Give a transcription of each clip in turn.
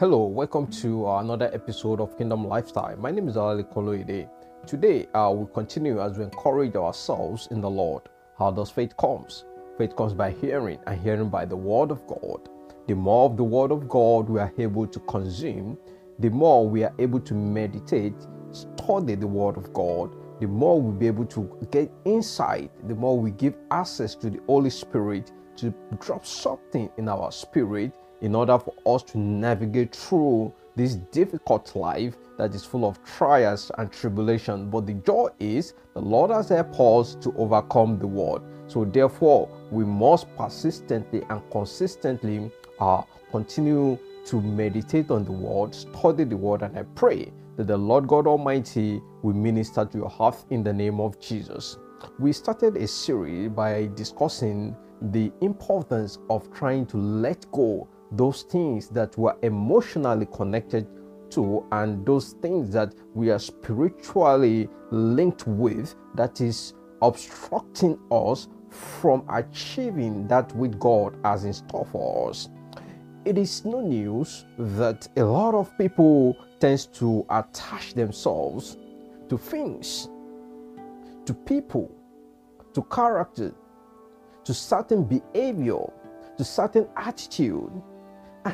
Hello, welcome to another episode of Kingdom Lifestyle. My name is Ali Koloide. Today, uh, we continue as we encourage ourselves in the Lord. How does faith comes? Faith comes by hearing, and hearing by the Word of God. The more of the Word of God we are able to consume, the more we are able to meditate, study the Word of God, the more we'll be able to get insight, the more we give access to the Holy Spirit to drop something in our spirit in order for us to navigate through this difficult life that is full of trials and tribulation. But the joy is the Lord has helped us to overcome the world. So therefore, we must persistently and consistently uh, continue to meditate on the word, study the word, and I pray that the Lord God Almighty will minister to your heart in the name of Jesus. We started a series by discussing the importance of trying to let go those things that we're emotionally connected to and those things that we are spiritually linked with that is obstructing us from achieving that which God has in store for us. It is no news that a lot of people tends to attach themselves to things, to people, to character, to certain behavior, to certain attitude,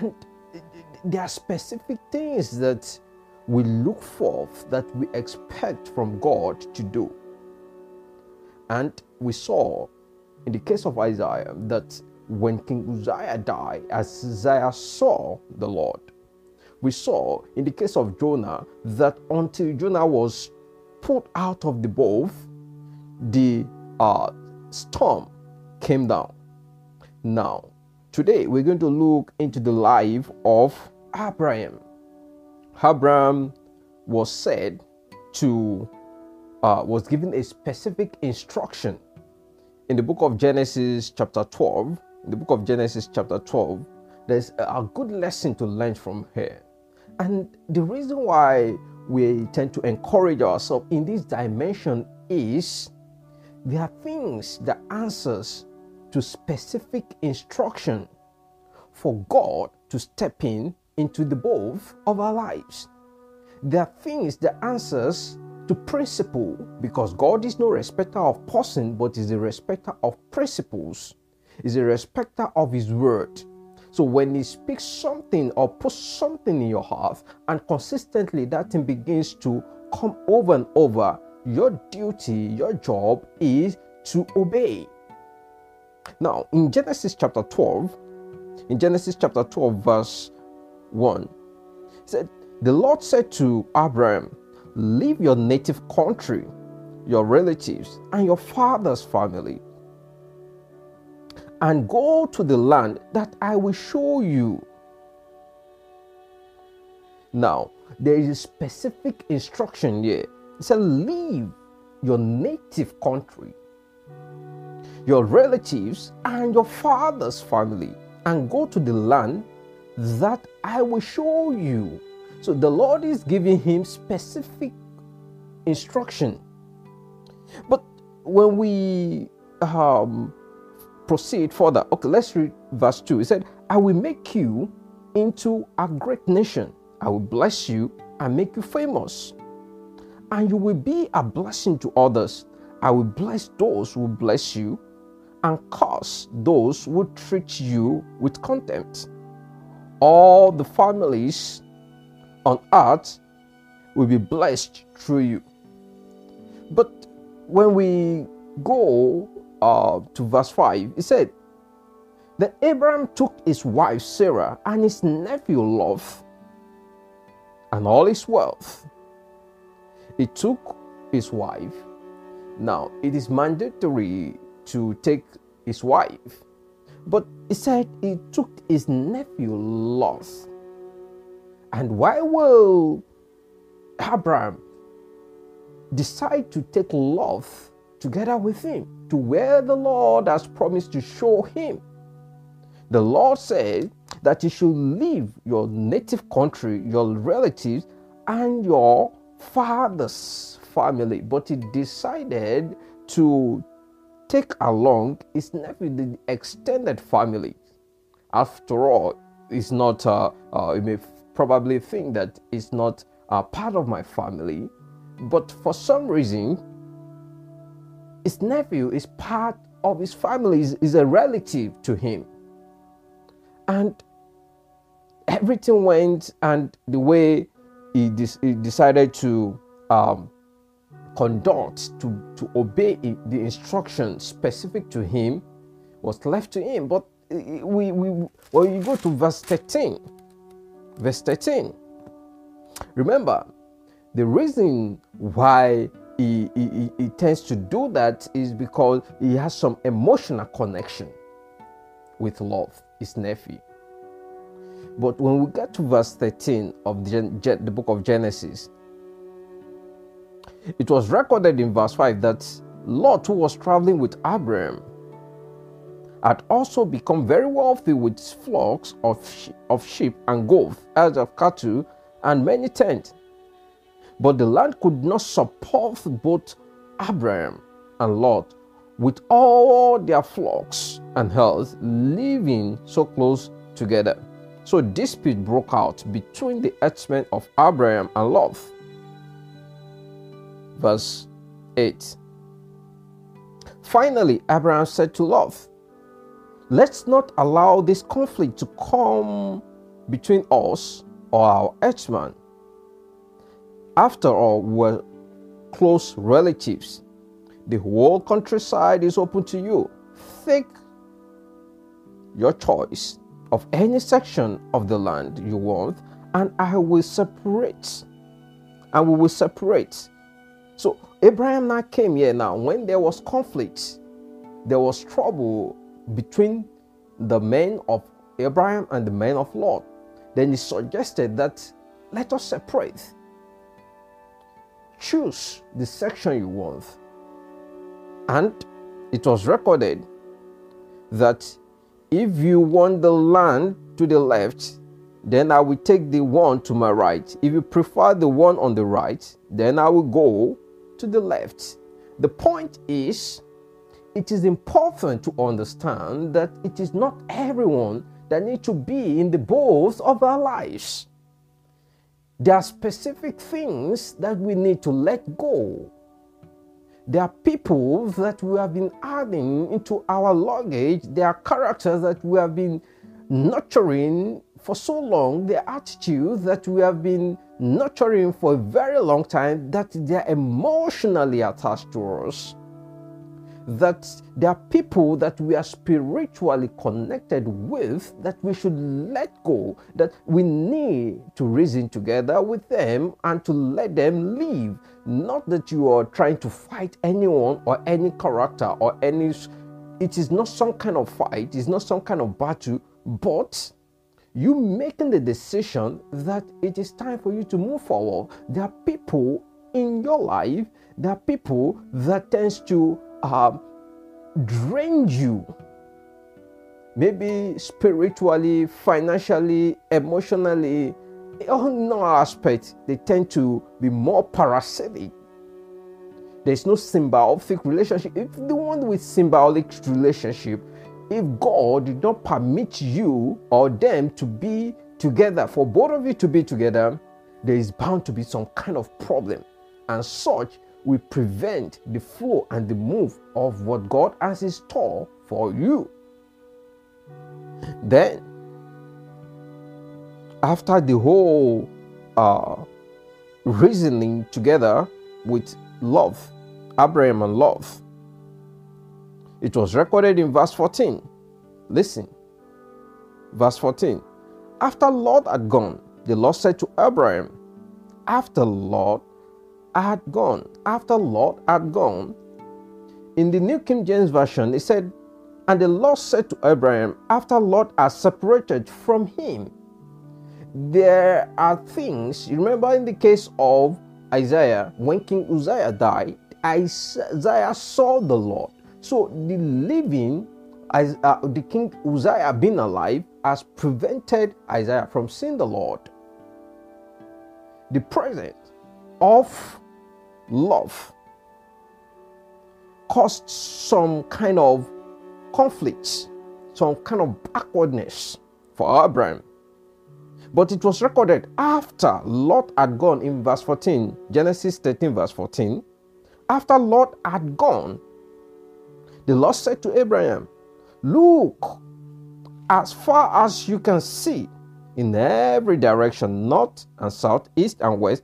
and there are specific things that we look for that we expect from God to do. And we saw in the case of Isaiah that when King Uzziah died, as Isaiah saw the Lord, we saw in the case of Jonah that until Jonah was put out of the boat, the uh, storm came down. Now, today we're going to look into the life of Abraham. Abraham was said to uh, was given a specific instruction in the book of Genesis chapter 12 in the book of Genesis, chapter 12, there's a good lesson to learn from here. And the reason why we tend to encourage ourselves in this dimension is there are things that answers to specific instruction for God to step in into the both of our lives. There are things that answers to principle because God is no respecter of person but is a respecter of principles is a respecter of his word. So when he speaks something or puts something in your heart and consistently that thing begins to come over and over, your duty, your job is to obey. Now, in Genesis chapter 12, in Genesis chapter 12, verse 1, said, The Lord said to Abraham, Leave your native country, your relatives, and your father's family and go to the land that I will show you. Now, there is a specific instruction here. It said, Leave your native country, your relatives, and your father's family, and go to the land that I will show you. So the Lord is giving him specific instruction. But when we um, proceed further. Okay, let's read verse 2. He said, I will make you into a great nation. I will bless you and make you famous. And you will be a blessing to others. I will bless those who bless you and curse those who treat you with contempt. All the families on earth will be blessed through you. But when we go uh, to verse 5, it said, Then Abraham took his wife Sarah and his nephew Lot and all his wealth. He took his wife. Now, it is mandatory to take his wife, but he said he took his nephew Lot. And why will Abraham decide to take Lot together with him to where the Lord has promised to show him. The Lord said that you should leave your native country, your relatives, and your father's family. But he decided to take along his nephew, the extended family. After all, it's not, uh, uh, it may probably think that it's not a part of my family, but for some reason, his nephew is part of his family, is, is a relative to him. And everything went and the way he, he decided to um, conduct, to, to obey the instructions specific to him was left to him. But we, we when you go to verse 13, verse 13, remember the reason why he, he, he tends to do that is because he has some emotional connection with Lot, his nephew. But when we get to verse 13 of the, the book of Genesis, it was recorded in verse 5 that Lot, who was traveling with Abraham, had also become very wealthy with flocks of, of sheep and goats, herds of cattle, and many tents. But the land could not support both Abraham and Lot with all their flocks and herds living so close together. So dispute broke out between the herdsmen of Abraham and Lot. Verse 8. Finally, Abraham said to Lot, Let's not allow this conflict to come between us or our herdsmen. After all, we're close relatives. The whole countryside is open to you. Take your choice of any section of the land you want, and I will separate. And we will separate. So Abraham now came here now. When there was conflict, there was trouble between the men of Abraham and the men of Lot. Then he suggested that let us separate. Choose the section you want. And it was recorded that if you want the land to the left, then I will take the one to my right. If you prefer the one on the right, then I will go to the left. The point is, it is important to understand that it is not everyone that need to be in the both of our lives. There are specific things that we need to let go. There are people that we have been adding into our luggage. There are characters that we have been nurturing for so long. the attitude that we have been nurturing for a very long time that they are emotionally attached to us that there are people that we are spiritually connected with that we should let go, that we need to reason together with them and to let them live. Not that you are trying to fight anyone or any character or any. It is not some kind of fight, it's not some kind of battle, but you making the decision that it is time for you to move forward. There are people in your life, there are people that tends to uh, drain you. Maybe spiritually financially emotionally on all aspects they tend to be more parasitic. There's no symbiotic relationship. If the one with symbiotic relationship if god did not permit you or them to be together for both of you to be together there is bound to be some kind of problem and such will prevent the flow and the move of what God has in store for you. Then, after the whole uh, reasoning together with Lot, Abraham and Lot, it was recorded in verse 14. Listen, verse 14. After Lot had gone, the Lord said to Abraham, After Lot had gone, after Lot had gone, in the New King James Version, it said, And the Lord said to Abraham, after Lot had separated from him, there are things, remember in the case of Isaiah, when King Uzziah died, Isaiah saw the Lord. So the living, as uh, the King Uzziah being alive, has prevented Isaiah from seeing the Lord. The presence of Lot caused some kind of conflicts, some kind of backwardness for Abraham. But it was recorded after Lot had gone in verse 14, Genesis 13, verse 14. After Lot had gone, the Lord said to Abraham, Look, as far as you can see, in every direction, north and south, east and west,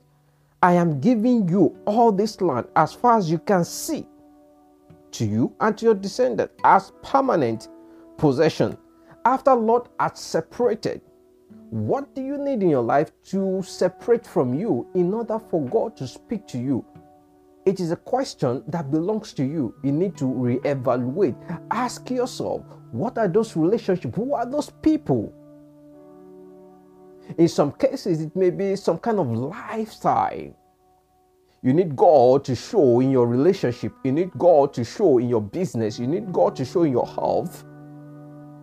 I am giving you all this land as far as you can see to you and to your descendants as permanent possession. After Lot had separated, what do you need in your life to separate from you in order for God to speak to you? It is a question that belongs to you. You need to reevaluate. Ask yourself, what are those relationships? Who are those people? In some cases, it may be some kind of lifestyle. You need God to show in your relationship. You need God to show in your business. You need God to show in your health.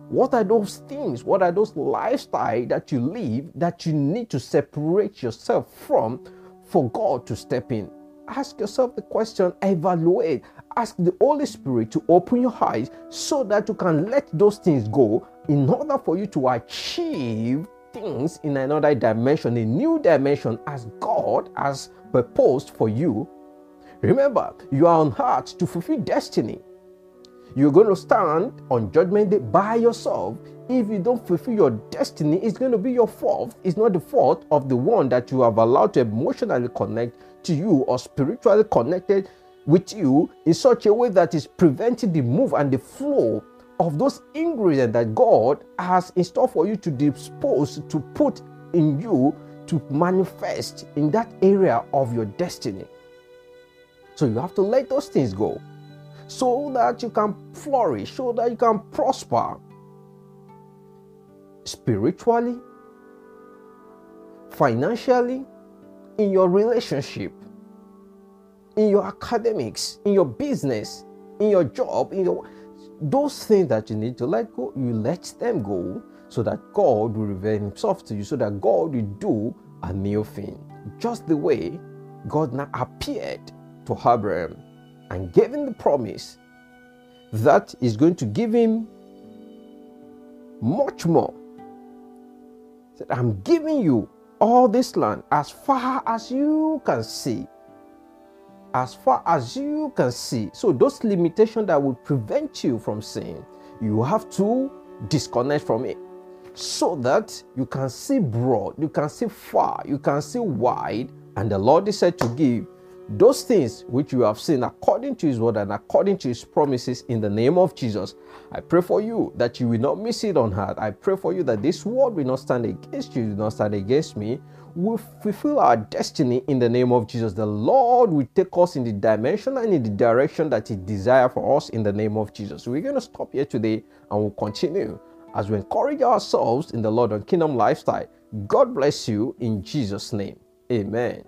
What are those things? What are those lifestyle that you live that you need to separate yourself from for God to step in? Ask yourself the question, evaluate. Ask the Holy Spirit to open your eyes so that you can let those things go in order for you to achieve things in another dimension, a new dimension as God has proposed for you. Remember, you are on earth to fulfill destiny. You're going to stand on judgment day by yourself. If you don't fulfill your destiny, it's going to be your fault. It's not the fault of the one that you have allowed to emotionally connect to you or spiritually connected with you in such a way that is preventing the move and the flow of those ingredients that God has in store for you to dispose, to put in you to manifest in that area of your destiny. So you have to let those things go so that you can flourish, so that you can prosper spiritually, financially, in your relationship, in your academics, in your business, in your job, in your those things that you need to let go, you let them go so that God will reveal Himself to you, so that God will do a new thing. Just the way God now appeared to Abraham and gave him the promise that is going to give him much more. He Said, I'm giving you all this land as far as you can see as far as you can see. So, those limitations that will prevent you from seeing, you have to disconnect from it so that you can see broad, you can see far, you can see wide. And the Lord is said to give those things which you have seen according to his word and according to his promises in the name of Jesus. I pray for you that you will not miss it on heart. I pray for you that this word will not stand against you, will not stand against me. We fulfill our destiny in the name of Jesus. The Lord will take us in the dimension and in the direction that He desires for us in the name of Jesus. We're going to stop here today and we'll continue as we encourage ourselves in the Lord and Kingdom lifestyle. God bless you in Jesus' name. Amen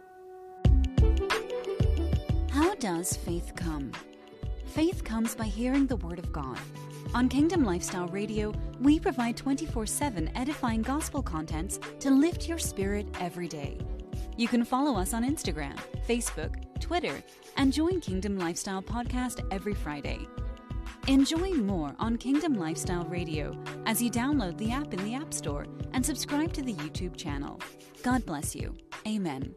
does faith come? Faith comes by hearing the Word of God. On Kingdom Lifestyle Radio, we provide 24 7 edifying gospel contents to lift your spirit every day. You can follow us on Instagram, Facebook, Twitter, and join Kingdom Lifestyle Podcast every Friday. Enjoy more on Kingdom Lifestyle Radio as you download the app in the App Store and subscribe to the YouTube channel. God bless you. Amen.